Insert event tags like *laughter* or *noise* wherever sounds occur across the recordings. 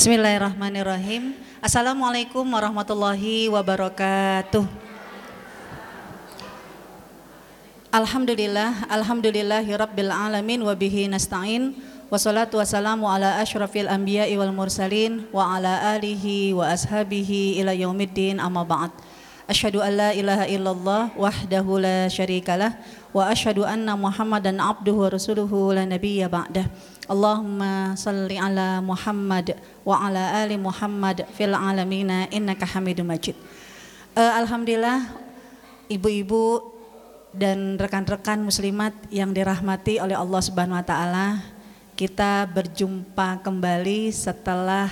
Bismillahirrahmanirrahim. Assalamualaikum warahmatullahi wabarakatuh. Alhamdulillah, alhamdulillahi rabbil alamin wa bihi nasta'in. Wassalatu wassalamu ala asyrafil anbiya'i wal mursalin wa ala alihi wa ashabihi ila yaumiddin amma ba'd. Asyhadu an la ilaha illallah wahdahu la syarikalah wa asyhadu anna Muhammadan abduhu rasuluhu la nabiyya ba'dah. Allahumma salli ala Muhammad wa ala ali Muhammad fil alamina innaka Hamidum Majid. Uh, Alhamdulillah ibu-ibu dan rekan-rekan muslimat yang dirahmati oleh Allah Subhanahu wa taala, kita berjumpa kembali setelah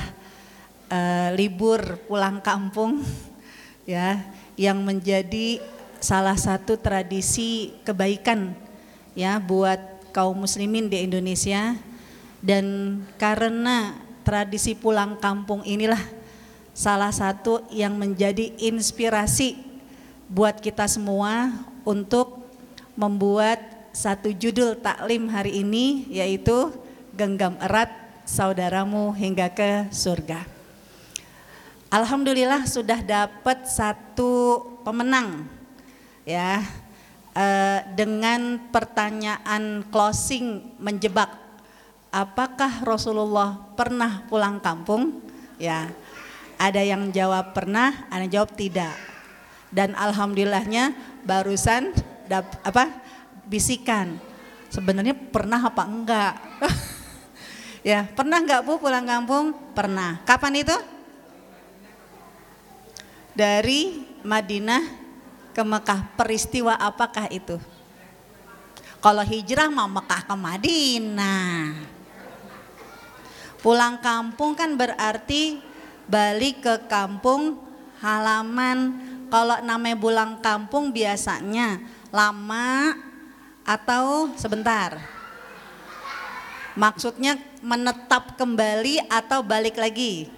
uh, libur pulang kampung *laughs* ya yang menjadi salah satu tradisi kebaikan ya buat kaum muslimin di Indonesia dan karena tradisi pulang kampung inilah salah satu yang menjadi inspirasi buat kita semua untuk membuat satu judul taklim hari ini yaitu genggam erat saudaramu hingga ke surga. Alhamdulillah sudah dapat satu pemenang ya. Eh, dengan pertanyaan closing menjebak apakah Rasulullah pernah pulang kampung? Ya ada yang jawab pernah ada yang jawab tidak. Dan alhamdulillahnya barusan dap, apa bisikan sebenarnya pernah apa enggak? *laughs* Ya pernah enggak bu pulang kampung? Pernah. Kapan itu dari Madinah ke Mekah. Peristiwa apakah itu? Kalau hijrah mah Mekah ke Madinah. Pulang kampung kan berarti balik ke kampung halaman. Kalau namanya pulang kampung biasanya lama atau sebentar. Maksudnya menetap kembali atau balik lagi?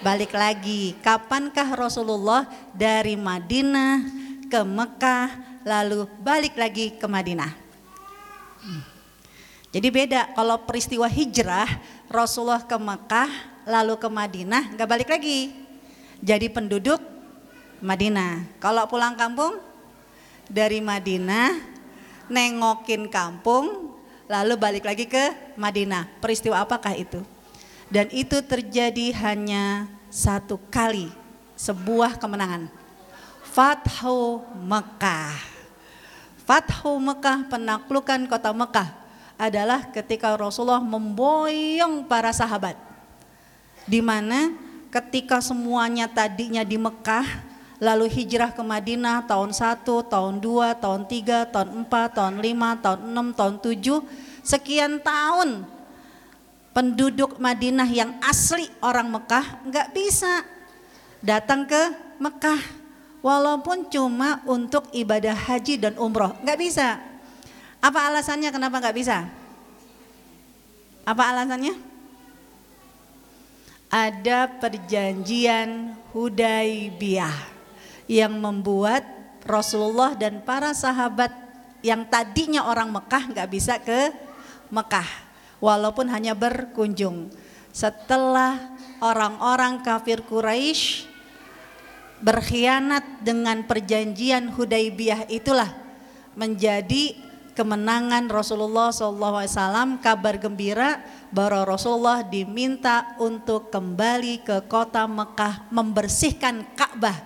Balik lagi. Kapankah Rasulullah dari Madinah ke Mekah lalu balik lagi ke Madinah? Jadi beda kalau peristiwa hijrah Rasulullah ke Mekah lalu ke Madinah nggak balik lagi. Jadi penduduk Madinah. Kalau pulang kampung dari Madinah nengokin kampung lalu balik lagi ke Madinah. Peristiwa apakah itu? Dan itu terjadi hanya satu kali sebuah kemenangan. Fathu Mekah. Fathu Mekah penaklukan kota Mekah adalah ketika Rasulullah memboyong para sahabat. Di mana ketika semuanya tadinya di Mekah lalu hijrah ke Madinah tahun 1, tahun 2, tahun 3, tahun 4, tahun 5, tahun 6, tahun 7 sekian tahun penduduk Madinah yang asli orang Mekah nggak bisa datang ke Mekah. Walaupun cuma untuk ibadah haji dan umroh. Nggak bisa. Apa alasannya? Kenapa nggak bisa? Apa alasannya? Ada perjanjian Hudaybiyah yang membuat Rasulullah dan para sahabat yang tadinya orang Mekah nggak bisa ke Mekah walaupun hanya berkunjung. Setelah orang-orang kafir Quraisy berkhianat dengan perjanjian Hudaybiyah itulah menjadi kemenangan Rasulullah SAW kabar gembira bahwa Rasulullah diminta untuk kembali ke kota Mekah membersihkan Ka'bah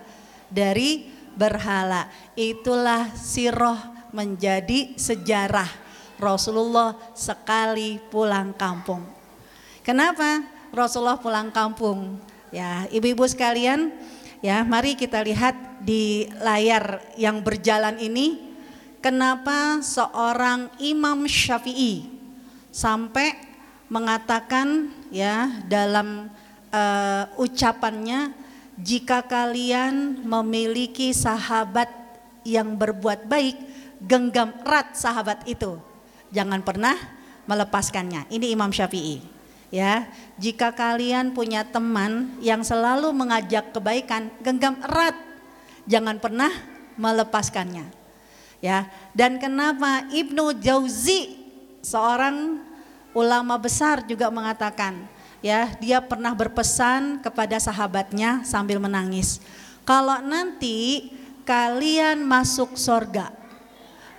dari berhala. Itulah siroh menjadi sejarah Rasulullah sekali pulang kampung. Kenapa Rasulullah pulang kampung? Ya, ibu-ibu sekalian, ya, mari kita lihat di layar yang berjalan ini kenapa seorang Imam Syafi'i sampai mengatakan ya dalam uh, ucapannya jika kalian memiliki sahabat yang berbuat baik genggam erat sahabat itu jangan pernah melepaskannya. Ini Imam Syafi'i. Ya, jika kalian punya teman yang selalu mengajak kebaikan, genggam erat. Jangan pernah melepaskannya. Ya, dan kenapa Ibnu Jauzi seorang ulama besar juga mengatakan, ya, dia pernah berpesan kepada sahabatnya sambil menangis. Kalau nanti kalian masuk sorga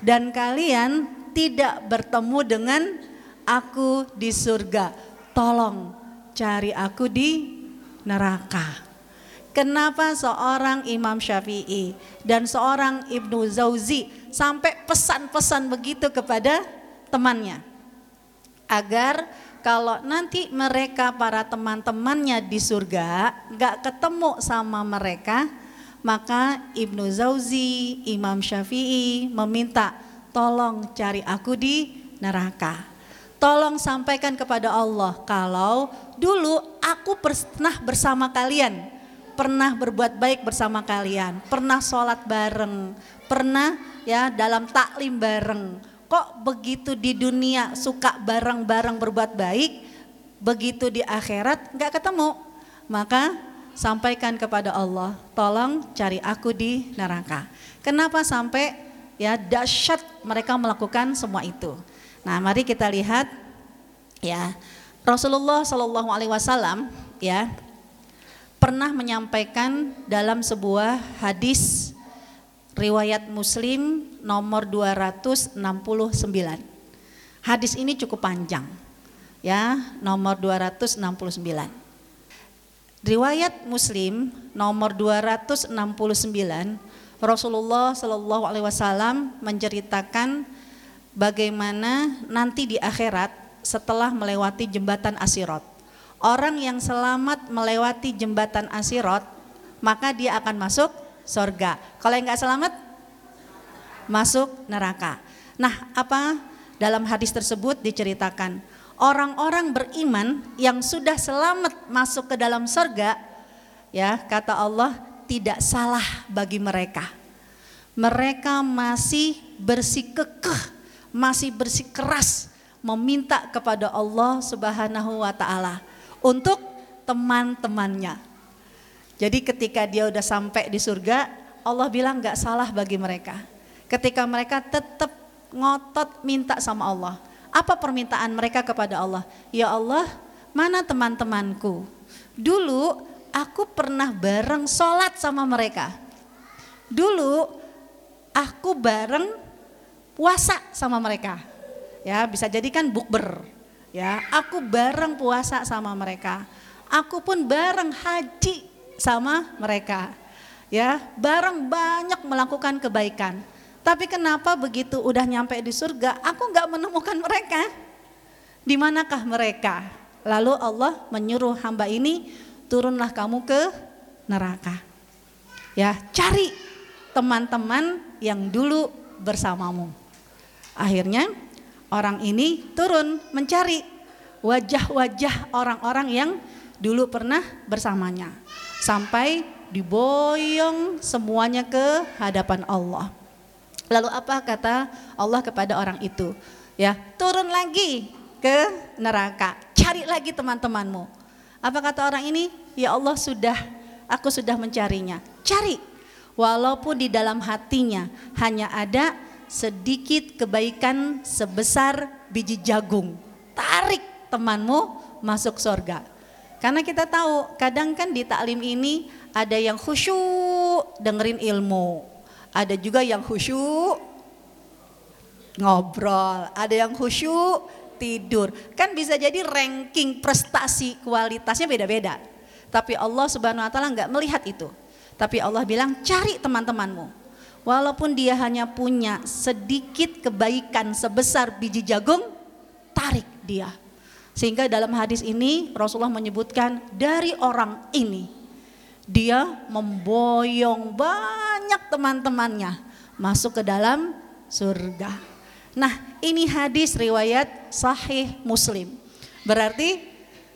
dan kalian tidak bertemu dengan aku di surga, tolong cari aku di neraka. Kenapa seorang Imam Syafi'i dan seorang Ibnu Zauzi sampai pesan-pesan begitu kepada temannya? Agar kalau nanti mereka para teman-temannya di surga nggak ketemu sama mereka, maka Ibnu Zauzi, Imam Syafi'i meminta tolong cari aku di neraka. Tolong sampaikan kepada Allah kalau dulu aku pernah bersama kalian pernah berbuat baik bersama kalian, pernah sholat bareng, pernah ya dalam taklim bareng. Kok begitu di dunia suka bareng-bareng berbuat baik, begitu di akhirat nggak ketemu. Maka sampaikan kepada Allah, tolong cari aku di neraka. Kenapa sampai ya dahsyat mereka melakukan semua itu. Nah, mari kita lihat ya Rasulullah Shallallahu Alaihi Wasallam ya pernah menyampaikan dalam sebuah hadis riwayat Muslim nomor 269. Hadis ini cukup panjang. Ya, nomor 269. Riwayat Muslim nomor 269 Rasulullah Shallallahu alaihi wasallam menceritakan bagaimana nanti di akhirat setelah melewati jembatan Asirat orang yang selamat melewati jembatan Asirot, maka dia akan masuk surga. Kalau yang nggak selamat, masuk neraka. Nah, apa dalam hadis tersebut diceritakan? Orang-orang beriman yang sudah selamat masuk ke dalam surga, ya kata Allah tidak salah bagi mereka. Mereka masih bersikekeh, masih bersikeras meminta kepada Allah Subhanahu wa taala untuk teman-temannya. Jadi ketika dia udah sampai di surga, Allah bilang nggak salah bagi mereka. Ketika mereka tetap ngotot minta sama Allah. Apa permintaan mereka kepada Allah? Ya Allah, mana teman-temanku? Dulu aku pernah bareng sholat sama mereka. Dulu aku bareng puasa sama mereka. Ya, bisa jadikan bukber Ya, aku bareng puasa sama mereka. Aku pun bareng haji sama mereka. Ya, bareng banyak melakukan kebaikan. Tapi kenapa begitu udah nyampe di surga, aku nggak menemukan mereka? Di manakah mereka? Lalu Allah menyuruh hamba ini, turunlah kamu ke neraka. Ya, cari teman-teman yang dulu bersamamu. Akhirnya orang ini turun mencari wajah-wajah orang-orang yang dulu pernah bersamanya sampai diboyong semuanya ke hadapan Allah. Lalu apa kata Allah kepada orang itu? Ya, turun lagi ke neraka, cari lagi teman-temanmu. Apa kata orang ini? Ya Allah sudah, aku sudah mencarinya. Cari, walaupun di dalam hatinya hanya ada sedikit kebaikan sebesar biji jagung. Tarik temanmu masuk surga. Karena kita tahu kadang kan di taklim ini ada yang khusyuk dengerin ilmu. Ada juga yang khusyuk ngobrol, ada yang khusyuk tidur. Kan bisa jadi ranking prestasi kualitasnya beda-beda. Tapi Allah Subhanahu wa taala nggak melihat itu. Tapi Allah bilang cari teman-temanmu Walaupun dia hanya punya sedikit kebaikan sebesar biji jagung, tarik dia. Sehingga dalam hadis ini Rasulullah menyebutkan dari orang ini dia memboyong banyak teman-temannya masuk ke dalam surga. Nah, ini hadis riwayat sahih Muslim. Berarti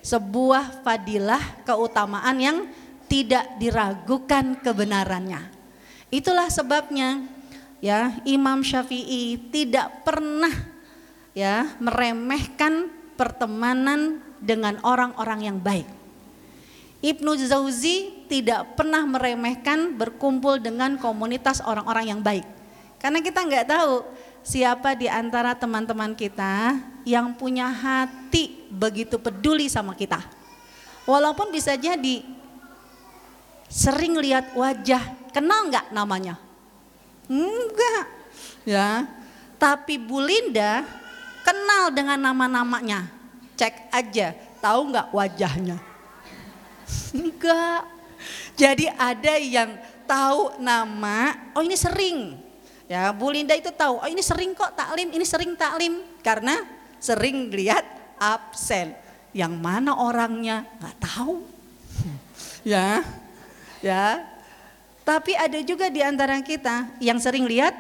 sebuah fadilah keutamaan yang tidak diragukan kebenarannya. Itulah sebabnya ya Imam Syafi'i tidak pernah ya meremehkan pertemanan dengan orang-orang yang baik. Ibnu Zauzi tidak pernah meremehkan berkumpul dengan komunitas orang-orang yang baik. Karena kita nggak tahu siapa di antara teman-teman kita yang punya hati begitu peduli sama kita. Walaupun bisa jadi sering lihat wajah, kenal nggak namanya? Enggak, ya. Tapi Bu Linda kenal dengan nama-namanya. Cek aja, tahu nggak wajahnya? Enggak. Jadi ada yang tahu nama, oh ini sering. Ya, Bu Linda itu tahu, oh ini sering kok taklim, ini sering taklim karena sering lihat absen. Yang mana orangnya nggak tahu. *laughs* ya. Ya. Tapi ada juga di antara kita yang sering lihat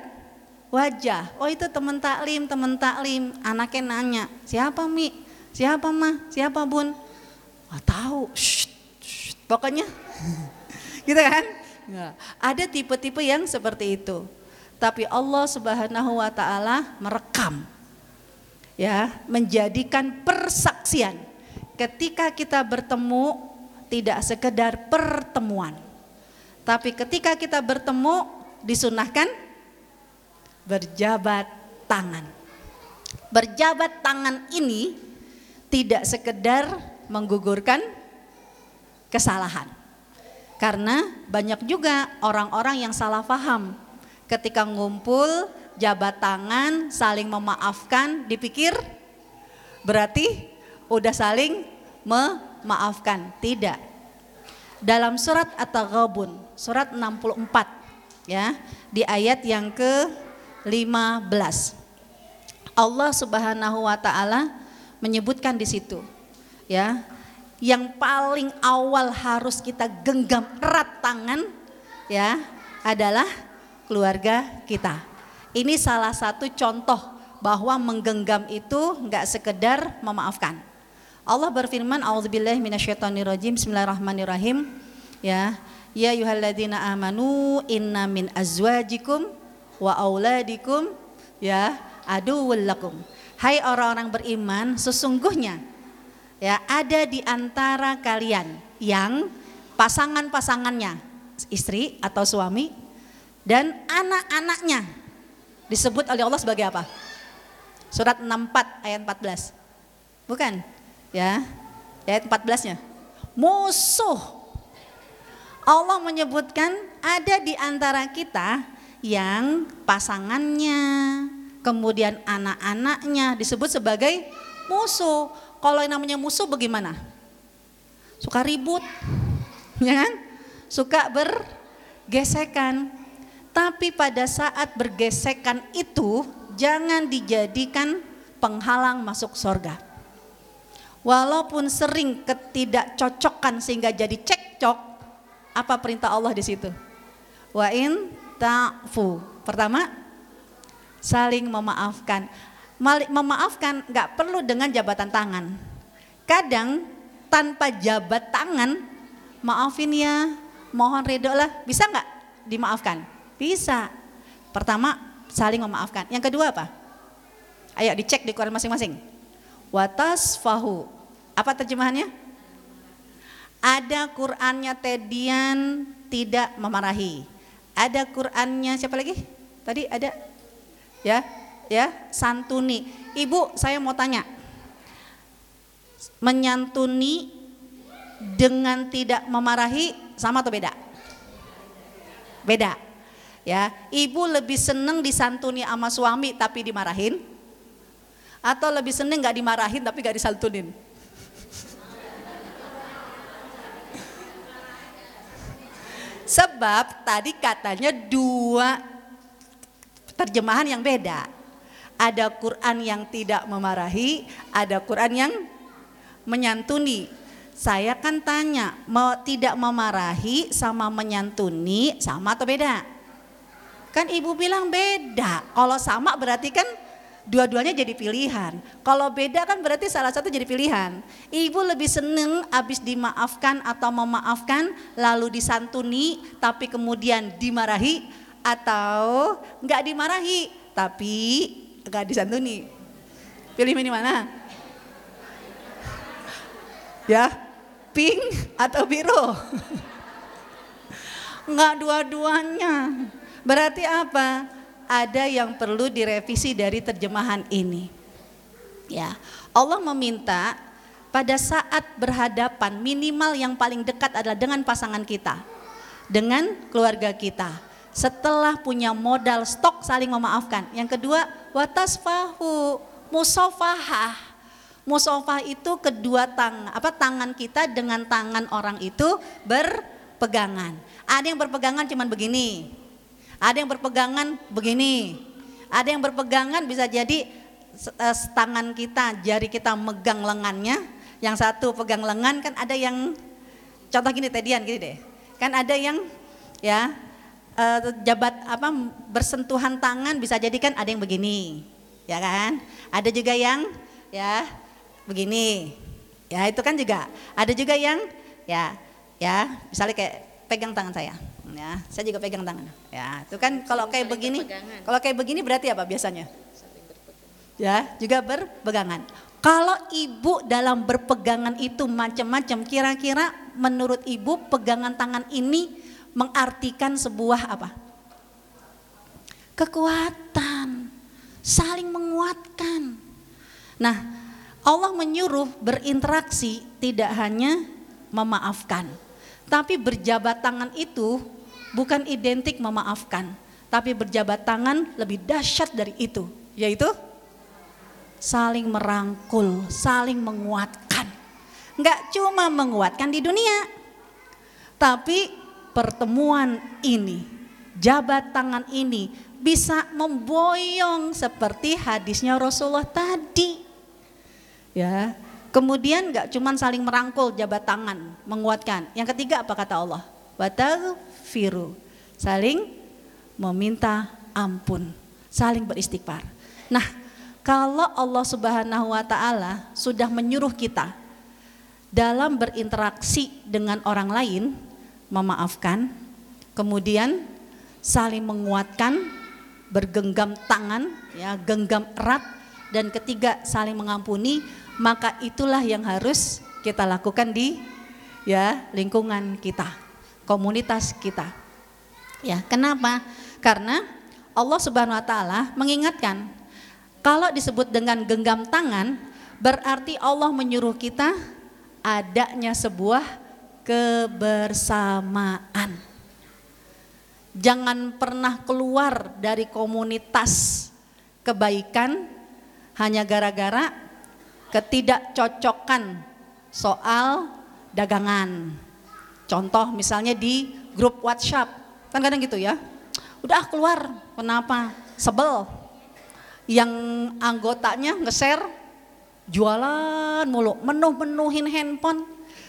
wajah. Oh itu teman taklim, teman taklim. Anaknya nanya, siapa Mi? Siapa Ma? Siapa Bun? Gak tahu. Shh, shh. Pokoknya, *laughs* gitu kan? Ya. Ada tipe-tipe yang seperti itu. Tapi Allah Subhanahu Wa Taala merekam, ya, menjadikan persaksian. Ketika kita bertemu, tidak sekedar pertemuan, tapi ketika kita bertemu disunahkan berjabat tangan. Berjabat tangan ini tidak sekedar menggugurkan kesalahan. Karena banyak juga orang-orang yang salah paham ketika ngumpul jabat tangan saling memaafkan dipikir berarti udah saling memaafkan. Tidak dalam surat At-Taghabun, surat 64 ya, di ayat yang ke-15. Allah Subhanahu wa taala menyebutkan di situ ya, yang paling awal harus kita genggam erat tangan ya adalah keluarga kita. Ini salah satu contoh bahwa menggenggam itu enggak sekedar memaafkan Allah berfirman, "A'udzubillahi minasyaitonirrajim. Bismillahirrahmanirrahim." Ya. Ya ayyuhalladzina amanu inna min azwajikum wa auladikum ya aduwwul lakum. Hai orang-orang beriman, sesungguhnya ya ada di antara kalian yang pasangan-pasangannya, istri atau suami dan anak-anaknya disebut oleh Allah sebagai apa? Surat 64 ayat 14. Bukan? Ya. Ayat 14-nya. Musuh. Allah menyebutkan ada di antara kita yang pasangannya, kemudian anak-anaknya disebut sebagai musuh. Kalau yang namanya musuh bagaimana? Suka ribut, *laughs* ya kan? Suka bergesekan. Tapi pada saat bergesekan itu jangan dijadikan penghalang masuk surga. Walaupun sering ketidakcocokan sehingga jadi cekcok, apa perintah Allah di situ? Wa in ta'fu. Pertama, saling memaafkan. Memaafkan nggak perlu dengan jabatan tangan. Kadang tanpa jabat tangan, maafin ya, mohon redo lah, bisa nggak dimaafkan? Bisa. Pertama, saling memaafkan. Yang kedua apa? Ayo dicek di Quran masing-masing. Watas fahu apa terjemahannya? Ada Qur'annya Tedian tidak memarahi. Ada Qur'annya siapa lagi? Tadi ada ya, ya, santuni. Ibu, saya mau tanya. Menyantuni dengan tidak memarahi sama atau beda? Beda. Ya, ibu lebih seneng disantuni sama suami tapi dimarahin atau lebih seneng nggak dimarahin tapi nggak disantunin? Sebab tadi katanya dua terjemahan yang beda. Ada Quran yang tidak memarahi, ada Quran yang menyantuni. Saya kan tanya, mau tidak memarahi sama menyantuni sama atau beda? Kan ibu bilang beda. Kalau sama berarti kan dua-duanya jadi pilihan. Kalau beda kan berarti salah satu jadi pilihan. Ibu lebih seneng habis dimaafkan atau memaafkan lalu disantuni tapi kemudian dimarahi atau nggak dimarahi tapi nggak disantuni. Pilih ini mana? Ya, pink atau biru? *laughs* Nggak dua-duanya. Berarti apa? ada yang perlu direvisi dari terjemahan ini. Ya, Allah meminta pada saat berhadapan minimal yang paling dekat adalah dengan pasangan kita, dengan keluarga kita. Setelah punya modal stok saling memaafkan. Yang kedua, watasfahu, musofahah. Musofah itu kedua tang apa tangan kita dengan tangan orang itu berpegangan. Ada yang berpegangan cuman begini. Ada yang berpegangan begini. Ada yang berpegangan bisa jadi uh, tangan kita, jari kita megang lengannya, yang satu pegang lengan kan ada yang contoh gini Tedian gini deh. Kan ada yang ya uh, jabat apa bersentuhan tangan bisa jadi kan ada yang begini. Ya kan? Ada juga yang ya begini. Ya itu kan juga. Ada juga yang ya ya misalnya kayak pegang tangan saya. Ya, saya juga pegang tangan. Ya, itu kan kalau kayak begini, kalau kayak begini berarti apa biasanya? ya juga berpegangan. Kalau ibu dalam berpegangan itu macam-macam, kira-kira menurut ibu pegangan tangan ini mengartikan sebuah apa? Kekuatan, saling menguatkan. Nah, Allah menyuruh berinteraksi tidak hanya memaafkan, tapi berjabat tangan itu bukan identik memaafkan, tapi berjabat tangan lebih dahsyat dari itu, yaitu saling merangkul, saling menguatkan. Enggak cuma menguatkan di dunia, tapi pertemuan ini, jabat tangan ini bisa memboyong seperti hadisnya Rasulullah tadi. Ya, kemudian enggak cuma saling merangkul jabat tangan, menguatkan. Yang ketiga apa kata Allah? Firu, saling meminta ampun, saling beristighfar. Nah, kalau Allah Subhanahu wa taala sudah menyuruh kita dalam berinteraksi dengan orang lain memaafkan, kemudian saling menguatkan, bergenggam tangan, ya, genggam erat dan ketiga saling mengampuni, maka itulah yang harus kita lakukan di ya lingkungan kita, komunitas kita. Ya, kenapa? Karena Allah Subhanahu wa taala mengingatkan kalau disebut dengan genggam tangan, berarti Allah menyuruh kita adanya sebuah kebersamaan. Jangan pernah keluar dari komunitas kebaikan hanya gara-gara ketidakcocokan soal dagangan. Contoh misalnya di grup WhatsApp, kan kadang gitu ya. Udah keluar, kenapa? Sebel, yang anggotanya nge-share jualan mulu, menuh-menuhin handphone.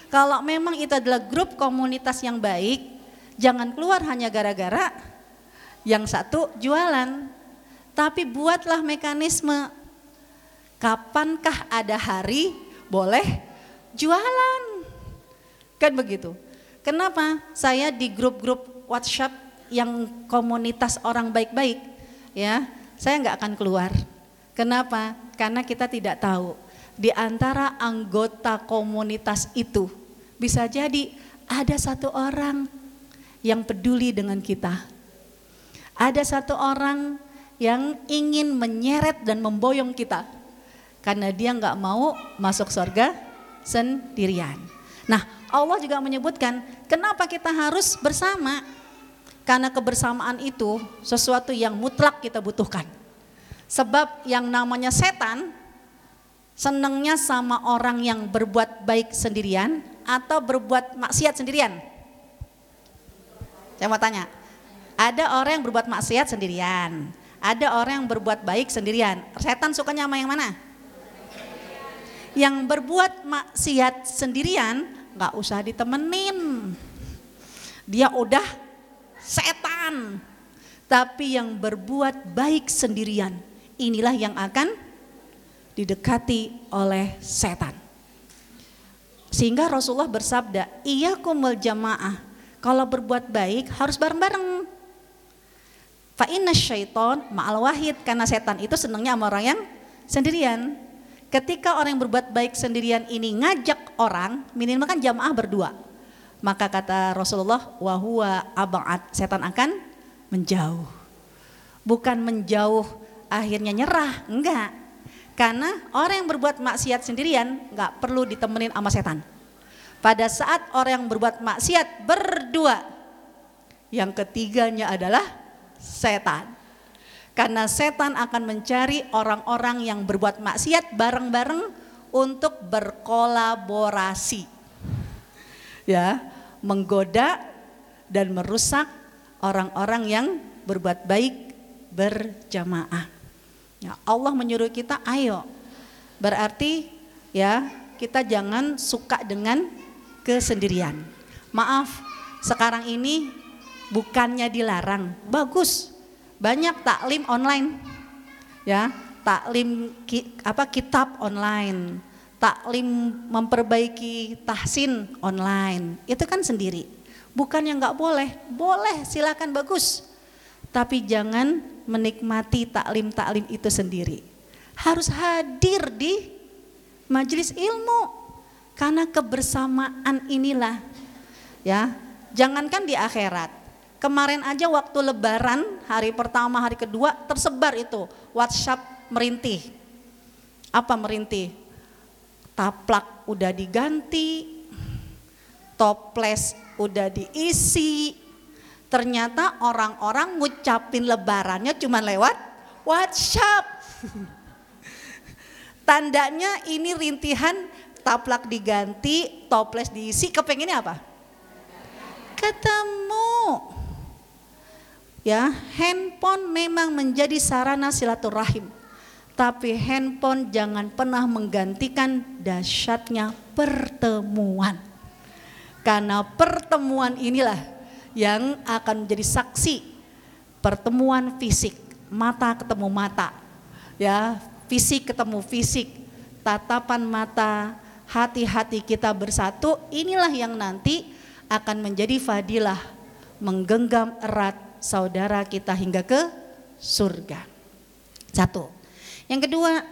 Kalau memang itu adalah grup komunitas yang baik, jangan keluar hanya gara-gara yang satu jualan. Tapi buatlah mekanisme kapankah ada hari boleh jualan. Kan begitu. Kenapa? Saya di grup-grup WhatsApp yang komunitas orang baik-baik ya saya nggak akan keluar. Kenapa? Karena kita tidak tahu di antara anggota komunitas itu bisa jadi ada satu orang yang peduli dengan kita. Ada satu orang yang ingin menyeret dan memboyong kita karena dia nggak mau masuk surga sendirian. Nah, Allah juga menyebutkan kenapa kita harus bersama karena kebersamaan itu sesuatu yang mutlak kita butuhkan. Sebab yang namanya setan senangnya sama orang yang berbuat baik sendirian atau berbuat maksiat sendirian. Saya mau tanya, ada orang yang berbuat maksiat sendirian, ada orang yang berbuat baik sendirian. Setan sukanya sama yang mana? Yang berbuat maksiat sendirian nggak usah ditemenin. Dia udah setan. Tapi yang berbuat baik sendirian, inilah yang akan didekati oleh setan. Sehingga Rasulullah bersabda, iya kumul jamaah, kalau berbuat baik harus bareng-bareng. Fa inna syaiton ma'al wahid, karena setan itu senangnya sama orang yang sendirian. Ketika orang yang berbuat baik sendirian ini ngajak orang, minimal kan jamaah berdua maka kata Rasulullah wahwa abad setan akan menjauh. bukan menjauh akhirnya nyerah, enggak. Karena orang yang berbuat maksiat sendirian enggak perlu ditemenin sama setan. Pada saat orang yang berbuat maksiat berdua, yang ketiganya adalah setan. Karena setan akan mencari orang-orang yang berbuat maksiat bareng-bareng untuk berkolaborasi. Ya, menggoda dan merusak orang-orang yang berbuat baik berjamaah. Ya, Allah menyuruh kita ayo. Berarti ya, kita jangan suka dengan kesendirian. Maaf, sekarang ini bukannya dilarang, bagus. Banyak taklim online. Ya, taklim apa kitab online, taklim memperbaiki tahsin online. Itu kan sendiri. Bukan yang nggak boleh, boleh silakan bagus. Tapi jangan menikmati taklim-taklim itu sendiri. Harus hadir di majelis ilmu. Karena kebersamaan inilah ya, jangankan di akhirat. Kemarin aja waktu lebaran, hari pertama, hari kedua tersebar itu WhatsApp merintih. Apa merintih? Taplak udah diganti, toples udah diisi. Ternyata orang-orang ngucapin lebarannya cuma lewat WhatsApp. *laughs* Tandanya ini rintihan taplak diganti, toples diisi, kepengennya apa? Ketemu. Ya, handphone memang menjadi sarana silaturahim. Tapi handphone jangan pernah menggantikan dahsyatnya pertemuan. Karena pertemuan inilah yang akan menjadi saksi pertemuan fisik, mata ketemu mata. Ya, fisik ketemu fisik, tatapan mata, hati-hati kita bersatu, inilah yang nanti akan menjadi fadilah menggenggam erat saudara kita hingga ke surga. Satu. Yang kedua,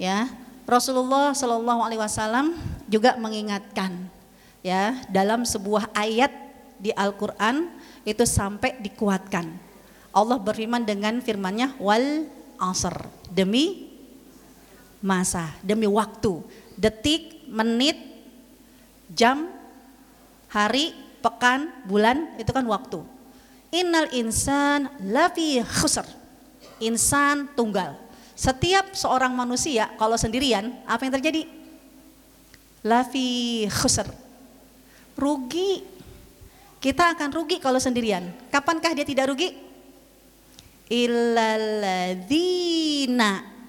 ya Rasulullah Shallallahu Alaihi Wasallam juga mengingatkan, ya dalam sebuah ayat di Al-Quran itu sampai dikuatkan. Allah berfirman dengan firmannya wal asr demi masa, demi waktu, detik, menit, jam, hari, pekan, bulan itu kan waktu. Innal insan lafi khusr. Insan tunggal. Setiap seorang manusia kalau sendirian, apa yang terjadi? Lafi khusr. Rugi. Kita akan rugi kalau sendirian. Kapankah dia tidak rugi? Illalladzina.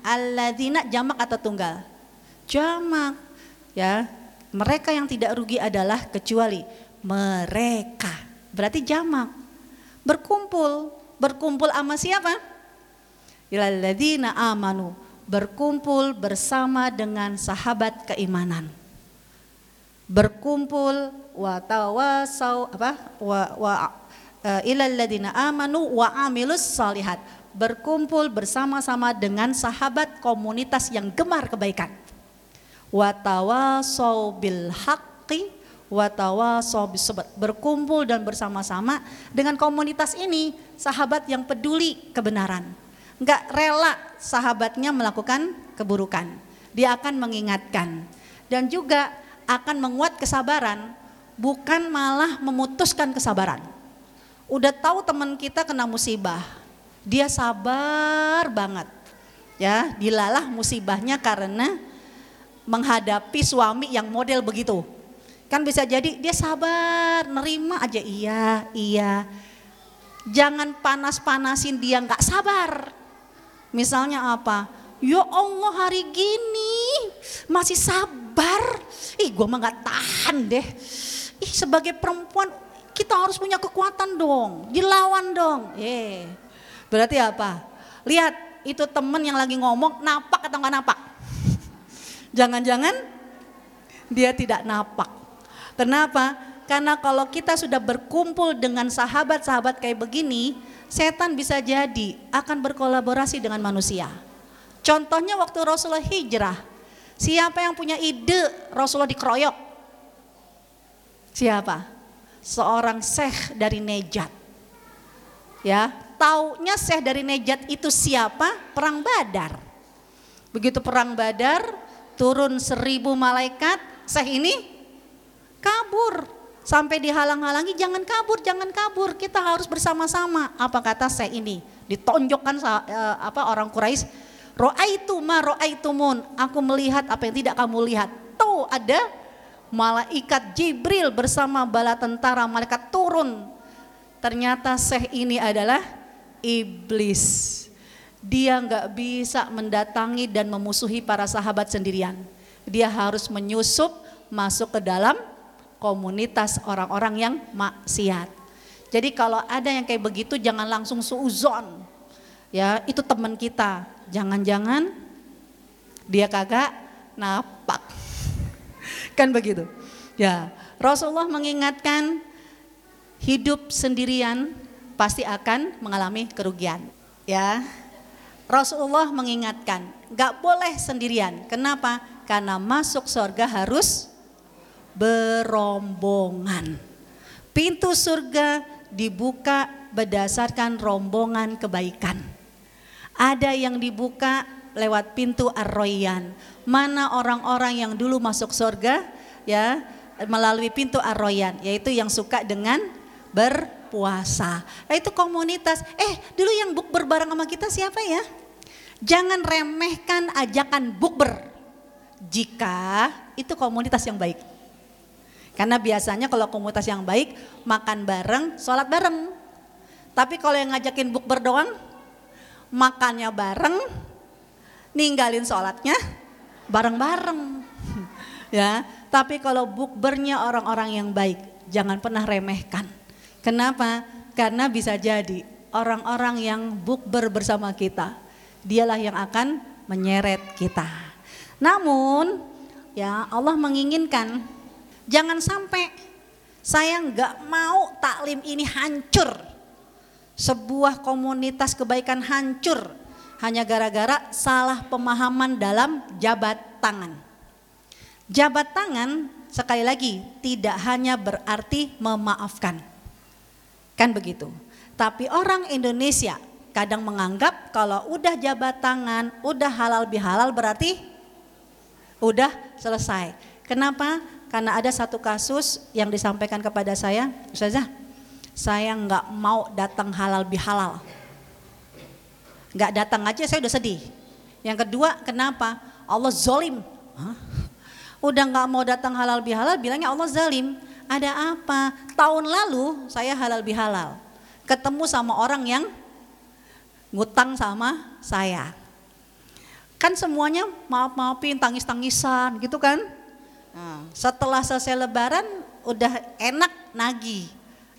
Alladzina jamak atau tunggal? Jamak. Ya, mereka yang tidak rugi adalah kecuali mereka. Berarti jamak berkumpul. Berkumpul sama siapa? Ilalladzina amanu. Berkumpul bersama dengan sahabat keimanan. Berkumpul wa tawasau apa? Wa, wa uh, ilalladzina amanu wa amilus salihat. Berkumpul bersama-sama dengan sahabat komunitas yang gemar kebaikan. Wa tawasau bil haqqi berkumpul dan bersama-sama dengan komunitas ini sahabat yang peduli kebenaran. Nggak rela sahabatnya melakukan keburukan. Dia akan mengingatkan dan juga akan menguat kesabaran bukan malah memutuskan kesabaran. Udah tahu teman kita kena musibah dia sabar banget ya dilalah musibahnya karena menghadapi suami yang model begitu Kan bisa jadi dia sabar, nerima aja iya, iya. Jangan panas-panasin dia nggak sabar. Misalnya apa? Ya Allah hari gini masih sabar. Ih gue mah nggak tahan deh. Ih sebagai perempuan kita harus punya kekuatan dong. Dilawan dong. Eh, berarti apa? Lihat itu temen yang lagi ngomong napak atau nggak napak? *laughs* Jangan-jangan dia tidak napak. Kenapa? Karena kalau kita sudah berkumpul dengan sahabat-sahabat kayak begini, setan bisa jadi akan berkolaborasi dengan manusia. Contohnya waktu Rasulullah hijrah, siapa yang punya ide Rasulullah dikeroyok? Siapa? Seorang syekh dari Nejat. Ya, taunya Syekh dari Nejat itu siapa? Perang Badar. Begitu perang Badar, turun seribu malaikat, Syekh ini kabur. Sampai dihalang-halangi, jangan kabur, jangan kabur, kita harus bersama-sama. Apa kata Syekh ini? Ditonjokkan uh, apa orang Quraisy, ro'aitu ma ro'aitumun, aku melihat apa yang tidak kamu lihat. Tuh ada malaikat Jibril bersama bala tentara malaikat turun. Ternyata Syekh ini adalah iblis. Dia nggak bisa mendatangi dan memusuhi para sahabat sendirian. Dia harus menyusup masuk ke dalam komunitas orang-orang yang maksiat. Jadi kalau ada yang kayak begitu jangan langsung suuzon. Ya, itu teman kita. Jangan-jangan dia kagak napak. *laughs* kan begitu. Ya, Rasulullah mengingatkan hidup sendirian pasti akan mengalami kerugian. Ya, Rasulullah mengingatkan, gak boleh sendirian. Kenapa? Karena masuk surga harus berombongan. Pintu surga dibuka berdasarkan rombongan kebaikan. Ada yang dibuka lewat pintu Ar-Royan. Mana orang-orang yang dulu masuk surga ya melalui pintu Ar-Royan, yaitu yang suka dengan berpuasa. Nah itu komunitas, eh dulu yang bukber bareng sama kita siapa ya? Jangan remehkan ajakan bukber jika itu komunitas yang baik. Karena biasanya kalau komunitas yang baik makan bareng, sholat bareng. Tapi kalau yang ngajakin bukber doang, makannya bareng, ninggalin sholatnya bareng-bareng. *laughs* ya, tapi kalau bukbernya orang-orang yang baik, jangan pernah remehkan. Kenapa? Karena bisa jadi orang-orang yang bukber bersama kita, dialah yang akan menyeret kita. Namun, ya Allah menginginkan Jangan sampai saya nggak mau taklim ini hancur. Sebuah komunitas kebaikan hancur hanya gara-gara salah pemahaman dalam jabat tangan. Jabat tangan sekali lagi tidak hanya berarti memaafkan. Kan begitu. Tapi orang Indonesia kadang menganggap kalau udah jabat tangan, udah halal bihalal berarti udah selesai. Kenapa? Karena ada satu kasus yang disampaikan kepada saya, Ustazah, saya nggak mau datang halal bihalal. Nggak datang aja saya udah sedih. Yang kedua, kenapa? Allah zolim. Hah? Udah nggak mau datang halal bihalal, bilangnya Allah zalim. Ada apa? Tahun lalu saya halal bihalal. Ketemu sama orang yang ngutang sama saya. Kan semuanya maaf-maafin, tangis-tangisan gitu kan Setelah selesai lebaran udah enak nagi.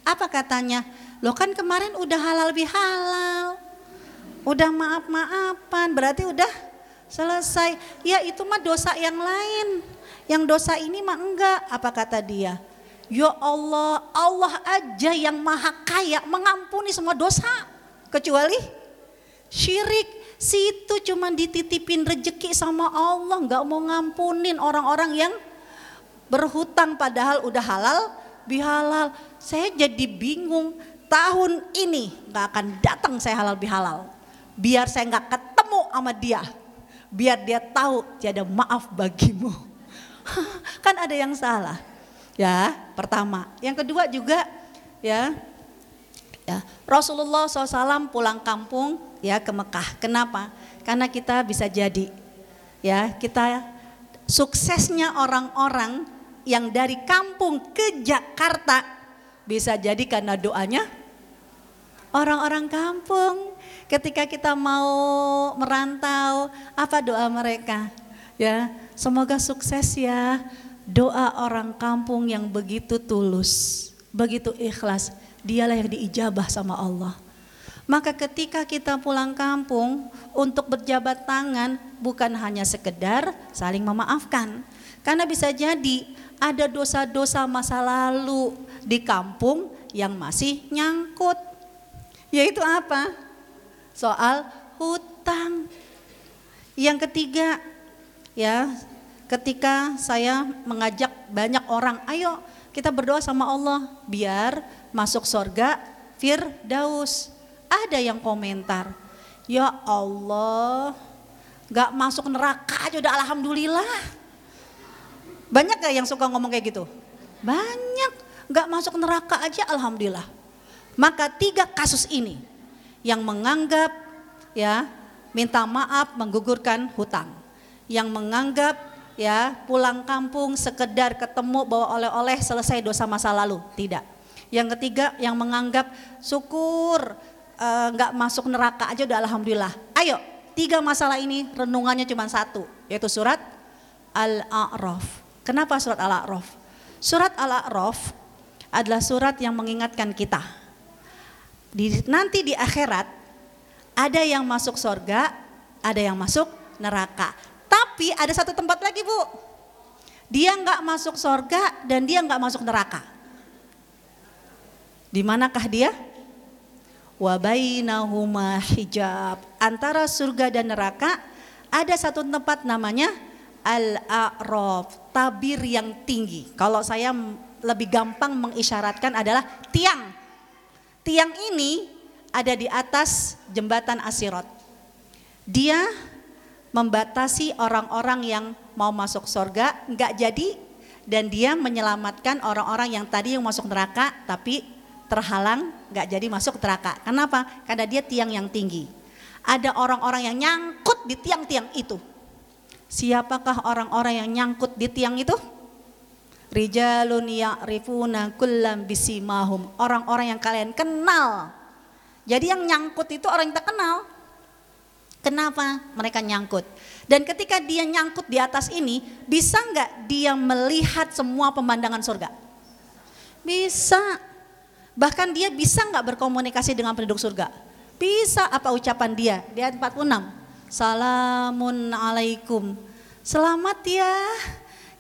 Apa katanya? Lo kan kemarin udah halal bihalal. Udah maaf-maafan, berarti udah selesai. Ya itu mah dosa yang lain. Yang dosa ini mah enggak. Apa kata dia? Ya Allah, Allah aja yang maha kaya mengampuni semua dosa. Kecuali syirik. Situ cuma dititipin rejeki sama Allah, nggak mau ngampunin orang-orang yang berhutang padahal udah halal bihalal. Saya jadi bingung tahun ini nggak akan datang saya halal bihalal. Biar saya nggak ketemu sama dia. Biar dia tahu tiada maaf bagimu. *laughs* kan ada yang salah. Ya, pertama. Yang kedua juga ya ya Rasulullah SAW pulang kampung ya ke Mekah. Kenapa? Karena kita bisa jadi ya kita suksesnya orang-orang yang dari kampung ke Jakarta bisa jadi karena doanya orang-orang kampung. Ketika kita mau merantau, apa doa mereka? Ya, semoga sukses ya. Doa orang kampung yang begitu tulus, begitu ikhlas, dialah yang diijabah sama Allah. Maka ketika kita pulang kampung untuk berjabat tangan bukan hanya sekedar saling memaafkan. Karena bisa jadi ada dosa-dosa masa lalu di kampung yang masih nyangkut. Yaitu apa? Soal hutang. Yang ketiga, ya, ketika saya mengajak banyak orang, ayo kita berdoa sama Allah biar masuk surga Firdaus. ada yang komentar, ya Allah, gak masuk neraka aja udah alhamdulillah. Banyak gak yang suka ngomong kayak gitu? Banyak, gak masuk neraka aja alhamdulillah. Maka tiga kasus ini yang menganggap ya minta maaf menggugurkan hutang. Yang menganggap ya pulang kampung sekedar ketemu bawa oleh-oleh selesai dosa masa lalu. Tidak. Yang ketiga yang menganggap syukur eh, nggak masuk neraka aja udah alhamdulillah. Ayo tiga masalah ini renungannya cuma satu yaitu surat Al-A'raf. Kenapa surat Al-A'raf? Surat Al-A'raf adalah surat yang mengingatkan kita. Di, nanti di akhirat ada yang masuk sorga, ada yang masuk neraka. Tapi ada satu tempat lagi bu, dia nggak masuk sorga dan dia nggak masuk neraka. Di manakah dia? Wabainahuma hijab. Antara surga dan neraka ada satu tempat namanya Al-A'raf, tabir yang tinggi. Kalau saya lebih gampang mengisyaratkan adalah tiang. Tiang ini ada di atas jembatan Asirat. Dia membatasi orang-orang yang mau masuk surga nggak jadi dan dia menyelamatkan orang-orang yang tadi yang masuk neraka tapi terhalang nggak jadi masuk neraka. Kenapa? Karena dia tiang yang tinggi. Ada orang-orang yang nyangkut di tiang-tiang itu. Siapakah orang-orang yang nyangkut di tiang itu? Rijalun ya'rifuna kullam bisimahum. Orang-orang yang kalian kenal. Jadi yang nyangkut itu orang yang tak kenal. Kenapa mereka nyangkut? Dan ketika dia nyangkut di atas ini, bisa nggak dia melihat semua pemandangan surga? Bisa. Bahkan dia bisa nggak berkomunikasi dengan penduduk surga? Bisa apa ucapan dia? Di ayat 46. Salamun alaikum. Selamat ya.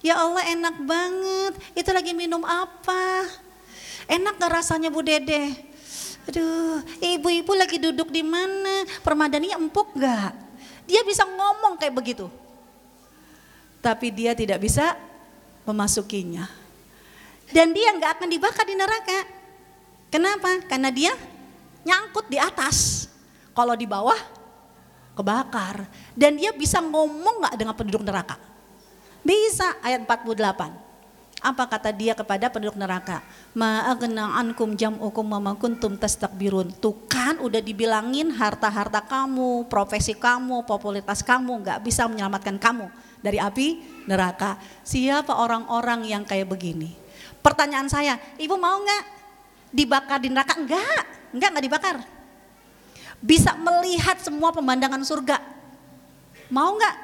Ya Allah enak banget. Itu lagi minum apa? Enak gak rasanya Bu Dede? Aduh, ibu-ibu lagi duduk di mana? Permadaninya empuk gak? Dia bisa ngomong kayak begitu. Tapi dia tidak bisa memasukinya. Dan dia nggak akan dibakar di neraka. Kenapa? Karena dia nyangkut di atas. Kalau di bawah kebakar. Dan dia bisa ngomong nggak dengan penduduk neraka? Bisa ayat 48. Apa kata dia kepada penduduk neraka? Ma'agna ankum jam'ukum wa kuntum tastakbirun. Tuh kan udah dibilangin harta-harta kamu, profesi kamu, popularitas kamu nggak bisa menyelamatkan kamu dari api neraka. Siapa orang-orang yang kayak begini? Pertanyaan saya, ibu mau nggak dibakar di neraka? Enggak, enggak nggak dibakar bisa melihat semua pemandangan surga. Mau nggak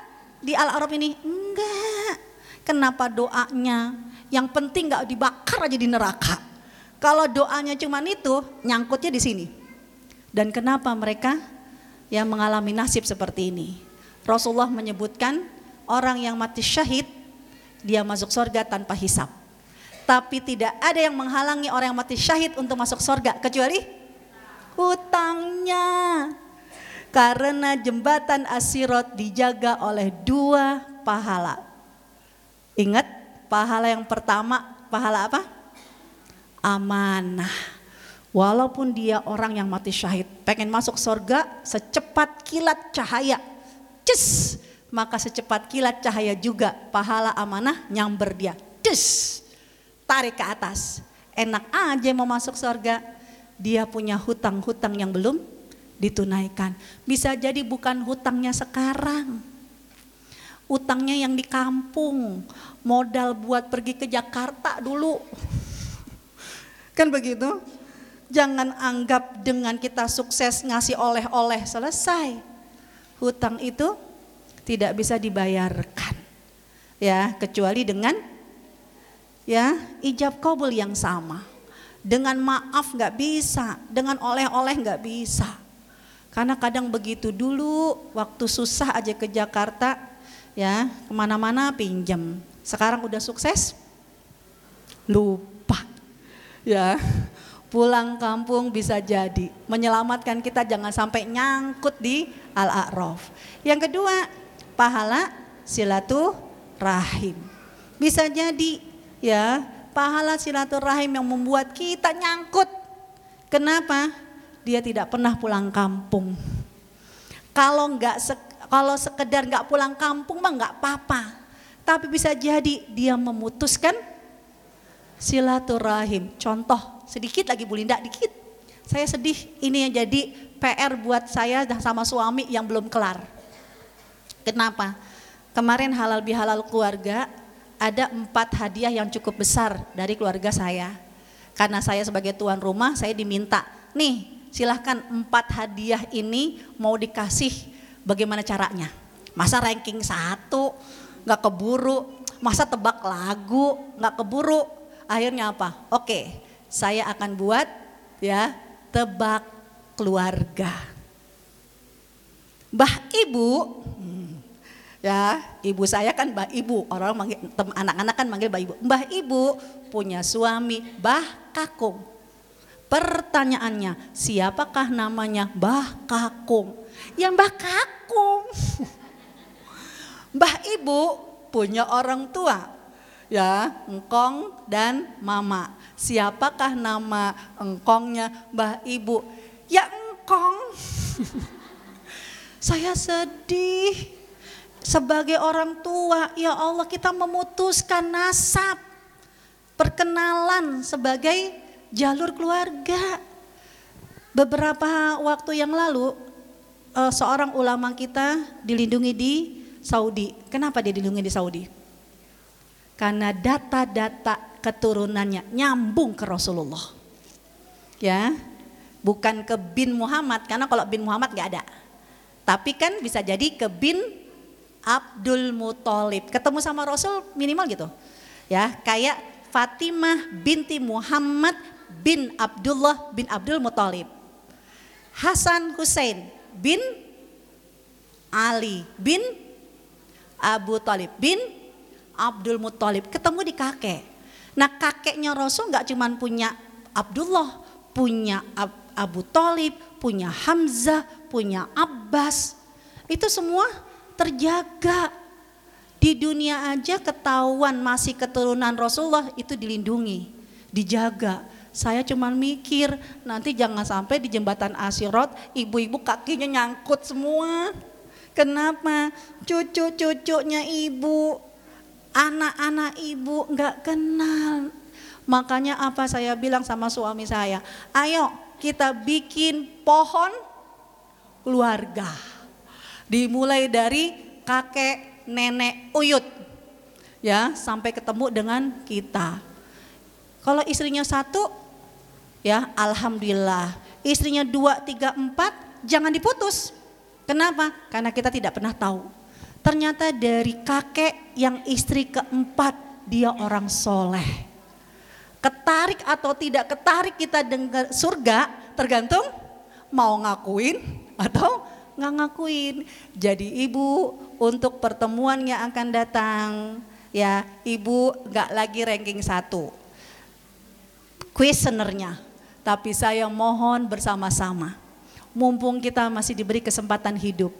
di Al-Arab ini? Enggak. Kenapa doanya? Yang penting nggak dibakar aja di neraka. Kalau doanya cuma itu, nyangkutnya di sini. Dan kenapa mereka yang mengalami nasib seperti ini? Rasulullah menyebutkan orang yang mati syahid, dia masuk surga tanpa hisap. Tapi tidak ada yang menghalangi orang yang mati syahid untuk masuk surga kecuali hutangnya. Karena jembatan Asirot dijaga oleh dua pahala. Ingat pahala yang pertama, pahala apa? Amanah. Walaupun dia orang yang mati syahid, pengen masuk surga secepat kilat cahaya. Cus, maka secepat kilat cahaya juga pahala amanah nyamber dia. Cus, tarik ke atas. Enak aja mau masuk surga, dia punya hutang-hutang yang belum ditunaikan. Bisa jadi bukan hutangnya sekarang. Utangnya yang di kampung, modal buat pergi ke Jakarta dulu. *laughs* Kan begitu? Jangan anggap dengan kita sukses ngasih oleh-oleh selesai. Hutang itu tidak bisa dibayarkan. Ya, kecuali dengan ya ijab kabul yang sama. Dengan maaf nggak bisa, dengan oleh-oleh nggak bisa. Karena kadang begitu dulu waktu susah aja ke Jakarta ya ke mana-mana pinjam. Sekarang udah sukses lupa ya pulang kampung bisa jadi menyelamatkan kita jangan sampai nyangkut di al-a'raf. Yang kedua, pahala silaturahim. Bisa jadi ya pahala silaturahim yang membuat kita nyangkut. Kenapa? dia tidak pernah pulang kampung. Kalau nggak kalau sekedar nggak pulang kampung mah nggak apa-apa. Tapi bisa jadi dia memutuskan silaturahim. Contoh sedikit lagi Bu Linda, dikit. Saya sedih ini yang jadi PR buat saya dan sama suami yang belum kelar. Kenapa? Kemarin halal bihalal keluarga ada empat hadiah yang cukup besar dari keluarga saya. Karena saya sebagai tuan rumah saya diminta, nih silahkan empat hadiah ini mau dikasih bagaimana caranya. Masa ranking satu nggak keburu, masa tebak lagu nggak keburu. Akhirnya apa? Oke, saya akan buat ya tebak keluarga. Mbah Ibu, hmm, ya ibu saya kan Mbah Ibu, orang anak-anak kan manggil Mbah Ibu. Mbah Ibu punya suami Mbah Kakung. Pertanyaannya, siapakah namanya Mbah Kakung? Yang Mbah Kakung. *laughs* Mbah Ibu punya orang tua, ya, engkong dan mama. Siapakah nama engkongnya Mbah Ibu? Ya engkong. *laughs* Saya sedih sebagai orang tua, ya Allah kita memutuskan nasab perkenalan sebagai jalur keluarga. Beberapa waktu yang lalu uh, seorang ulama kita dilindungi di Saudi. Kenapa dia dilindungi di Saudi? Karena data-data keturunannya nyambung ke Rasulullah. Ya, bukan ke bin Muhammad karena kalau bin Muhammad nggak ada. Tapi kan bisa jadi ke bin Abdul Muthalib. Ketemu sama Rasul minimal gitu. Ya, kayak Fatimah binti Muhammad bin Abdullah bin Abdul Muthalib. Hasan Hussein bin Ali bin Abu Talib bin Abdul Muthalib ketemu di kakek. Nah kakeknya Rasul nggak cuma punya Abdullah, punya Ab Abu Talib, punya Hamzah, punya Abbas. Itu semua terjaga di dunia aja ketahuan masih keturunan Rasulullah itu dilindungi, dijaga. Saya cuma mikir nanti jangan sampai di jembatan Asyirat ibu-ibu kakinya nyangkut semua. Kenapa? Cucu-cucunya ibu, anak-anak ibu nggak kenal. Makanya apa saya bilang sama suami saya, ayo kita bikin pohon keluarga. Dimulai dari kakek nenek uyut ya sampai ketemu dengan kita. Kalau istrinya satu ya alhamdulillah. Istrinya dua, tiga, empat jangan diputus. Kenapa? Karena kita tidak pernah tahu. Ternyata dari kakek yang istri keempat dia orang soleh. Ketarik atau tidak ketarik kita dengan surga tergantung mau ngakuin atau nggak ngakuin. Jadi ibu untuk pertemuan yang akan datang ya ibu nggak lagi ranking satu. Questionernya, tapi saya mohon bersama-sama. Mumpung kita masih diberi kesempatan hidup.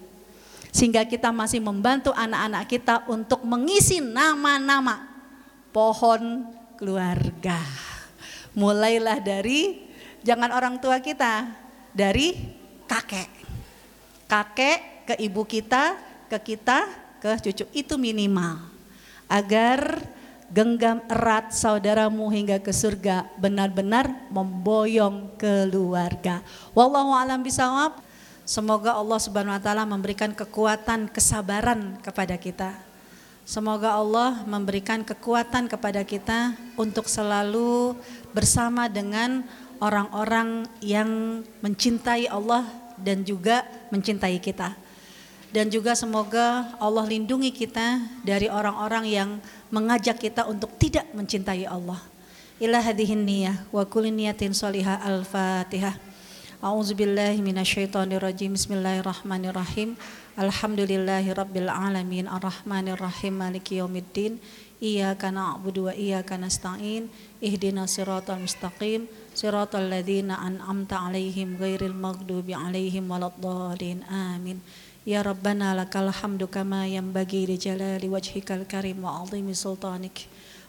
Sehingga kita masih membantu anak-anak kita untuk mengisi nama-nama pohon keluarga. Mulailah dari jangan orang tua kita, dari kakek kakek ke ibu kita, ke kita, ke cucu itu minimal. Agar genggam erat saudaramu hingga ke surga benar-benar memboyong keluarga. Wallahu alam bisawab. Semoga Allah Subhanahu wa taala memberikan kekuatan kesabaran kepada kita. Semoga Allah memberikan kekuatan kepada kita untuk selalu bersama dengan orang-orang yang mencintai Allah dan juga mencintai kita. Dan juga semoga Allah lindungi kita dari orang-orang yang mengajak kita untuk tidak mencintai Allah. Ila hadihin niyah wa kulli niyatin salihah al-fatihah. A'udzu billahi minasyaitonir rajim. Bismillahirrahmanirrahim. Alhamdulillahi rabbil alamin arrahmanir rahim maliki yaumiddin. Iyyaka na'budu wa iyyaka nasta'in. Ihdinas siratal mustaqim. صراط الذين أنعمت عليهم غير المغضوب عليهم ولا الضالين. آمين. يا ربنا لك الحمد كما ينبغي لجلال وجهك الكريم وعظيم سلطانك.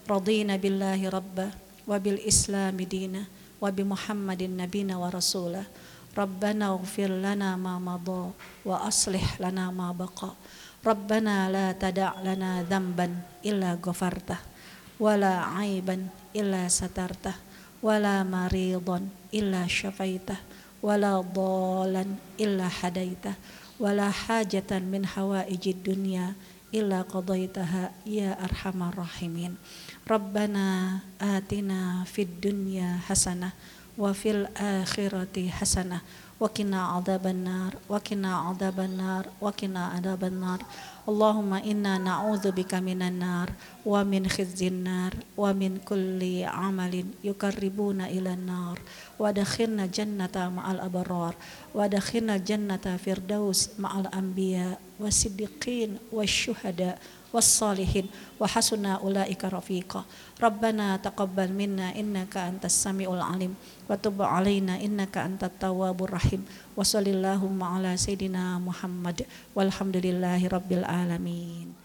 رضينا بالله ربا وبالإسلام دينا وبمحمد نبينا ورسوله. ربنا اغفر لنا ما مضى وأصلح لنا ما بقى. ربنا لا تدع لنا ذنبا إلا غفرته ولا عيبا إلا سترته. wala maridon illa syafaitah wala dhalan illa hadaitah wala hajatan min hawaijid dunya illa qadaitaha ya arhamar rahimin. Rabbana atina fid dunya hasanah wa fil akhirati hasanah وقنا عذاب النار وقنا عذاب النار وقنا عذاب النار اللهم إنا نعوذ بك من النار ومن خزي النار ومن كل عمل يقربون إلى النار وادخلنا جنة مع الأبرار وادخلنا جنة فردوس مع الأنبياء والصديقين والشهداء wassalihin wa hasuna ulaika rafiqa rabbana taqabbal minna innaka antas samiul alim wa tub innaka antat tawwabur rahim wa sallallahu ala sayidina muhammad walhamdulillahi rabbil alamin